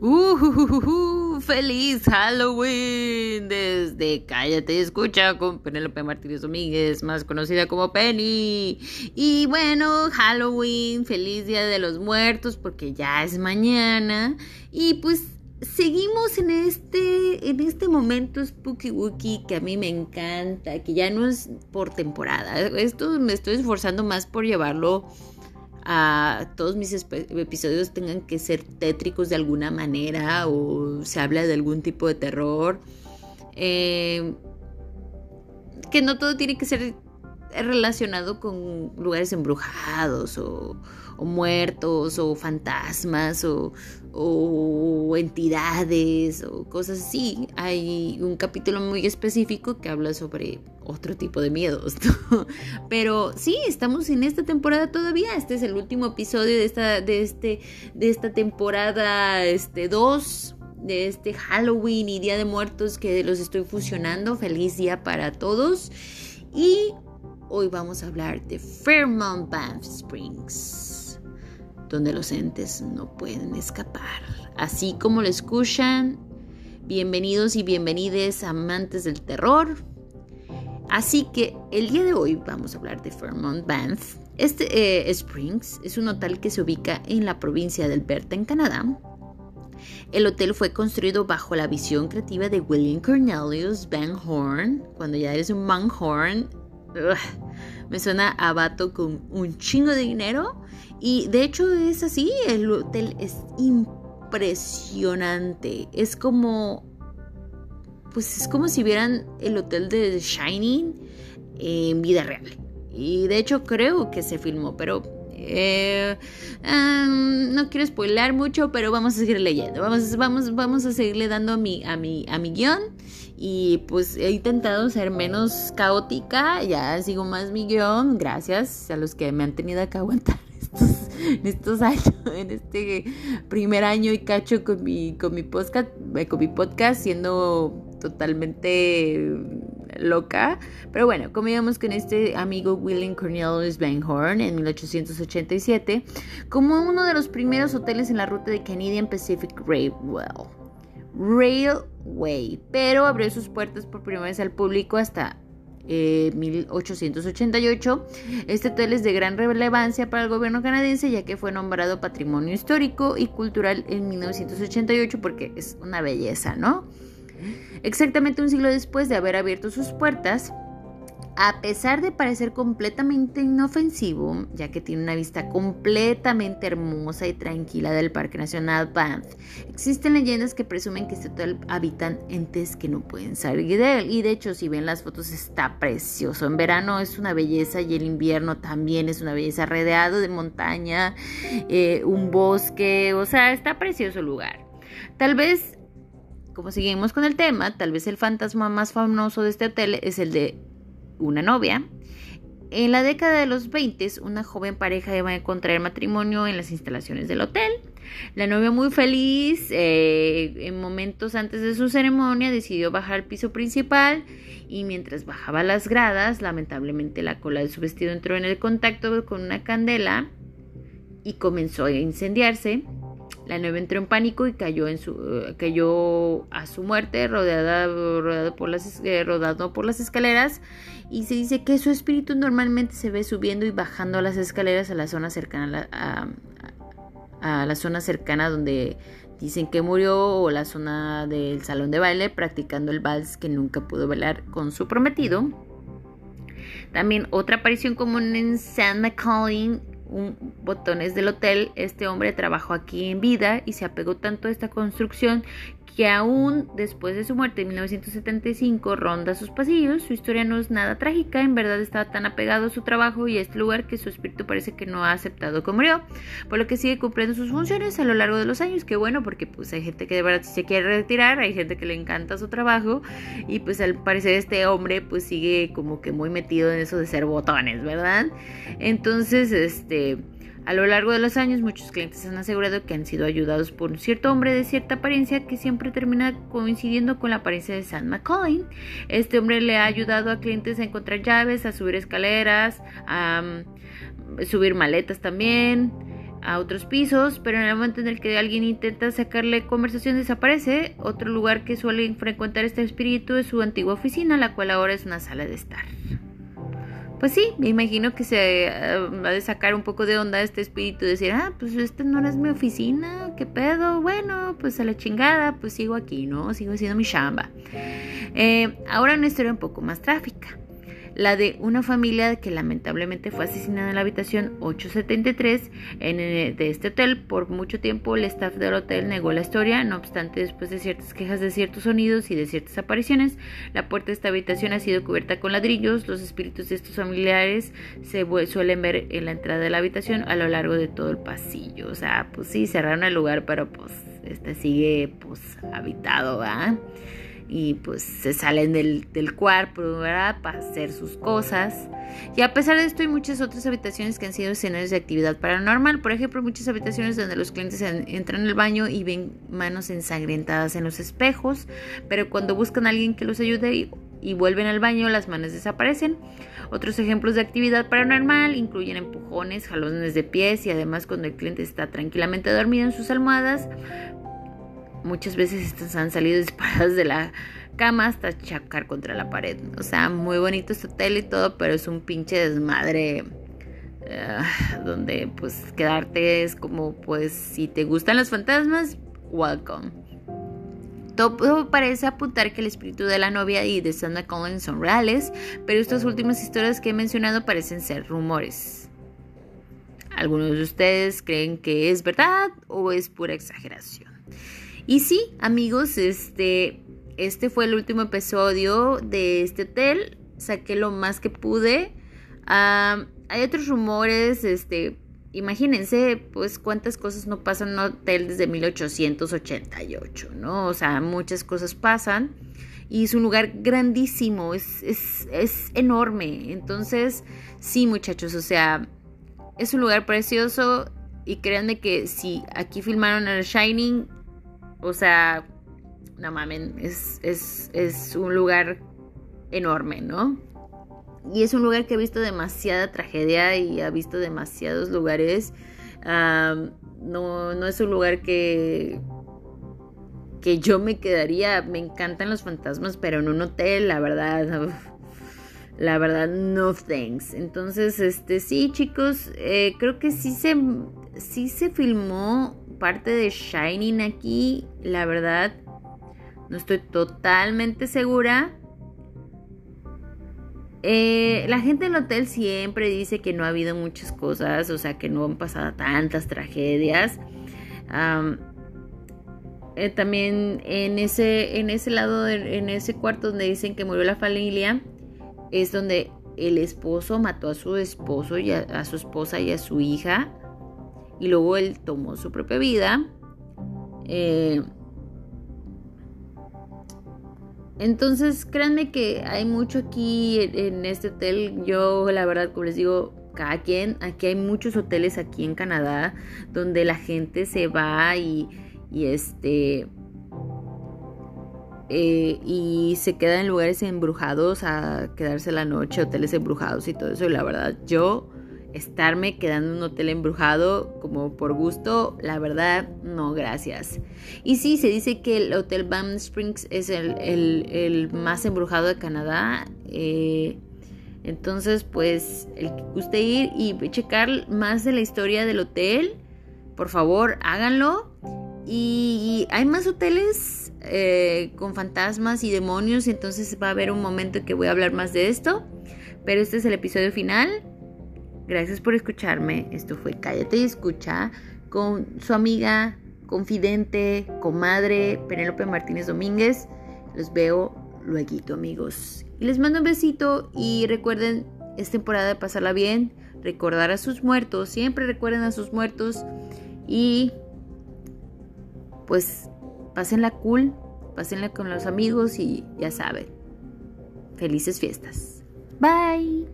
Uh, ¡Feliz Halloween! Desde Cállate y Escucha con Penélope Martínez Domínguez, más conocida como Penny. Y bueno, Halloween, feliz Día de los Muertos, porque ya es mañana. Y pues seguimos en este, en este momento spooky wookie que a mí me encanta, que ya no es por temporada. Esto me estoy esforzando más por llevarlo a todos mis episodios tengan que ser tétricos de alguna manera o se habla de algún tipo de terror. Eh, que no todo tiene que ser relacionado con lugares embrujados o, muertos o fantasmas o, o, entidades o cosas así. Hay un capítulo muy específico que habla sobre otro tipo de miedos. Pero sí, estamos en esta temporada todavía. Este es el último episodio de esta, de este, de esta temporada este, 2 de este Halloween y Día de Muertos que los estoy fusionando. Feliz día para todos. Y Hoy vamos a hablar de Fairmont Banff Springs, donde los entes no pueden escapar. Así como lo escuchan, bienvenidos y bienvenides amantes del terror. Así que el día de hoy vamos a hablar de Fairmont Banff. Este eh, Springs es un hotel que se ubica en la provincia de Alberta, en Canadá. El hotel fue construido bajo la visión creativa de William Cornelius Van Horn. Cuando ya eres un Van Horn, me suena a vato con un chingo de dinero. Y de hecho es así, el hotel es impresionante. Es como, pues es como si vieran el hotel de Shining en vida real. Y de hecho creo que se filmó, pero eh, no quiero spoiler mucho, pero vamos a seguir leyendo. Vamos, vamos, vamos a seguirle dando a mi, a mi, a mi guion. Y pues he intentado ser menos caótica, ya sigo más mi guion, gracias a los que me han tenido que aguantar estos, en estos años, en este primer año y cacho con mi, con mi podcast, eh, con mi podcast siendo totalmente loca. Pero bueno, comíamos con este amigo William Cornelius Van Horn en 1887 como uno de los primeros hoteles en la ruta de Canadian Pacific Railway. Railway, pero abrió sus puertas por primera vez al público hasta 1888. Eh, este hotel es de gran relevancia para el gobierno canadiense ya que fue nombrado Patrimonio Histórico y Cultural en 1988 porque es una belleza, ¿no? Exactamente un siglo después de haber abierto sus puertas, a pesar de parecer completamente inofensivo, ya que tiene una vista completamente hermosa y tranquila del Parque Nacional Banff, existen leyendas que presumen que este hotel habitan entes que no pueden salir de él. Y de hecho, si ven las fotos, está precioso. En verano es una belleza y en invierno también es una belleza, rodeado de montaña, eh, un bosque, o sea, está precioso el lugar. Tal vez como seguimos con el tema, tal vez el fantasma más famoso de este hotel es el de una novia. En la década de los 20, una joven pareja iba a contraer matrimonio en las instalaciones del hotel. La novia muy feliz, eh, en momentos antes de su ceremonia, decidió bajar al piso principal y mientras bajaba las gradas, lamentablemente la cola de su vestido entró en el contacto con una candela y comenzó a incendiarse. La novia entró en pánico y cayó, a su muerte, rodeada, por las, eh, rodado por las escaleras. Y se dice que su espíritu normalmente se ve subiendo y bajando las escaleras a la zona cercana a, la zona cercana donde dicen que murió o la zona del salón de baile practicando el vals que nunca pudo bailar con su prometido. También otra aparición común en San McCollin un botones del hotel, este hombre trabajó aquí en vida y se apegó tanto a esta construcción que aún después de su muerte en 1975 ronda sus pasillos. Su historia no es nada trágica, en verdad estaba tan apegado a su trabajo y a este lugar que su espíritu parece que no ha aceptado que murió, por lo que sigue cumpliendo sus funciones a lo largo de los años. Qué bueno, porque pues hay gente que de verdad se quiere retirar, hay gente que le encanta su trabajo y pues al parecer este hombre pues sigue como que muy metido en eso de ser botones, ¿verdad? Entonces, este... A lo largo de los años, muchos clientes han asegurado que han sido ayudados por un cierto hombre de cierta apariencia que siempre termina coincidiendo con la apariencia de Sam McCoy. Este hombre le ha ayudado a clientes a encontrar llaves, a subir escaleras, a mm, subir maletas también, a otros pisos, pero en el momento en el que alguien intenta sacarle conversación desaparece. Otro lugar que suele frecuentar este espíritu es su antigua oficina, la cual ahora es una sala de estar. Pues sí, me imagino que se eh, va a sacar un poco de onda este espíritu y decir, ah, pues esta no es mi oficina, qué pedo, bueno, pues a la chingada, pues sigo aquí, ¿no? Sigo haciendo mi chamba. Eh, ahora una historia un poco más trágica la de una familia que lamentablemente fue asesinada en la habitación 873 en, eh, de este hotel. Por mucho tiempo el staff del hotel negó la historia, no obstante después de ciertas quejas de ciertos sonidos y de ciertas apariciones, la puerta de esta habitación ha sido cubierta con ladrillos, los espíritus de estos familiares se suelen ver en la entrada de la habitación a lo largo de todo el pasillo. O sea, pues sí, cerraron el lugar, pero pues este sigue pues habitado, ¿va? Y pues se salen del, del cuarto, ¿verdad? Para hacer sus cosas. Y a pesar de esto hay muchas otras habitaciones que han sido escenarios de actividad paranormal. Por ejemplo, muchas habitaciones donde los clientes entran al baño y ven manos ensangrentadas en los espejos, pero cuando buscan a alguien que los ayude y vuelven al baño, las manos desaparecen. Otros ejemplos de actividad paranormal incluyen empujones, jalones de pies y además cuando el cliente está tranquilamente dormido en sus almohadas, muchas veces estas han salido disparadas de la cama hasta chacar contra la pared. O sea, muy bonito este hotel y todo, pero es un pinche desmadre. Eh, donde pues quedarte es como pues si te gustan los fantasmas, welcome. Todo parece apuntar que el espíritu de la novia y de Sandra Collins son reales, pero estas últimas historias que he mencionado parecen ser rumores. ¿Algunos de ustedes creen que es verdad o es pura exageración? Y sí, amigos, este, este fue el último episodio de este hotel. Saqué lo más que pude. hay otros rumores, este, imagínense, pues cuántas cosas no pasan en un hotel desde 1888, ¿no? O sea, muchas cosas pasan. Y es un lugar grandísimo, es, es, es enorme. Entonces, sí, muchachos, o sea, es un lugar precioso. Y créanme que si aquí filmaron el Shining, o sea, no mamen, es, es, un lugar enorme, ¿no? Y es un lugar que ha visto demasiada tragedia y ha visto demasiados lugares. no, no es un lugar que, que yo me quedaría. Me encantan los fantasmas, pero en un hotel, la verdad. la verdad, no thanks. Entonces, este, sí, chicos, eh, creo que sí se, sí se filmó parte de Shining aquí, la verdad, no estoy totalmente segura. Eh, la gente en el hotel siempre dice que no ha habido muchas cosas, o sea, que no han pasado tantas tragedias. Eh, también en ese, en ese lado, en ese cuarto donde dicen que murió la familia, es donde el esposo mató a su esposo y a su esposa y a su hija y luego él tomó su propia vida. Eh, entonces, créanme que hay mucho aquí en, este hotel. Yo, la verdad, como les digo, cada quien, aquí hay muchos hoteles aquí en Canadá donde la gente se va y, y este... Eh, y se queda en lugares embrujados a quedarse la noche, hoteles embrujados y todo eso. Y la verdad, yo estarme quedando en un hotel embrujado como por gusto, la verdad, no, gracias. Y sí, se dice que el Hotel Bam Springs es el, más embrujado de Canadá. Eh, entonces, pues, el que guste ir y checar más de la historia del hotel, por favor, háganlo. Y, hay más hoteles eh, con fantasmas y demonios, entonces va a haber un momento en que voy a hablar más de esto. Pero este es el episodio final. Gracias por escucharme. Esto fue Cállate y Escucha con su amiga, confidente, comadre Penélope Martínez Domínguez. Los veo luego, amigos. Y les mando un besito y recuerden, es temporada de pasarla bien, recordar a sus muertos, siempre recuerden a sus muertos y pues pásenla cool, pásenla con los amigos y ya saben. Felices fiestas. Bye.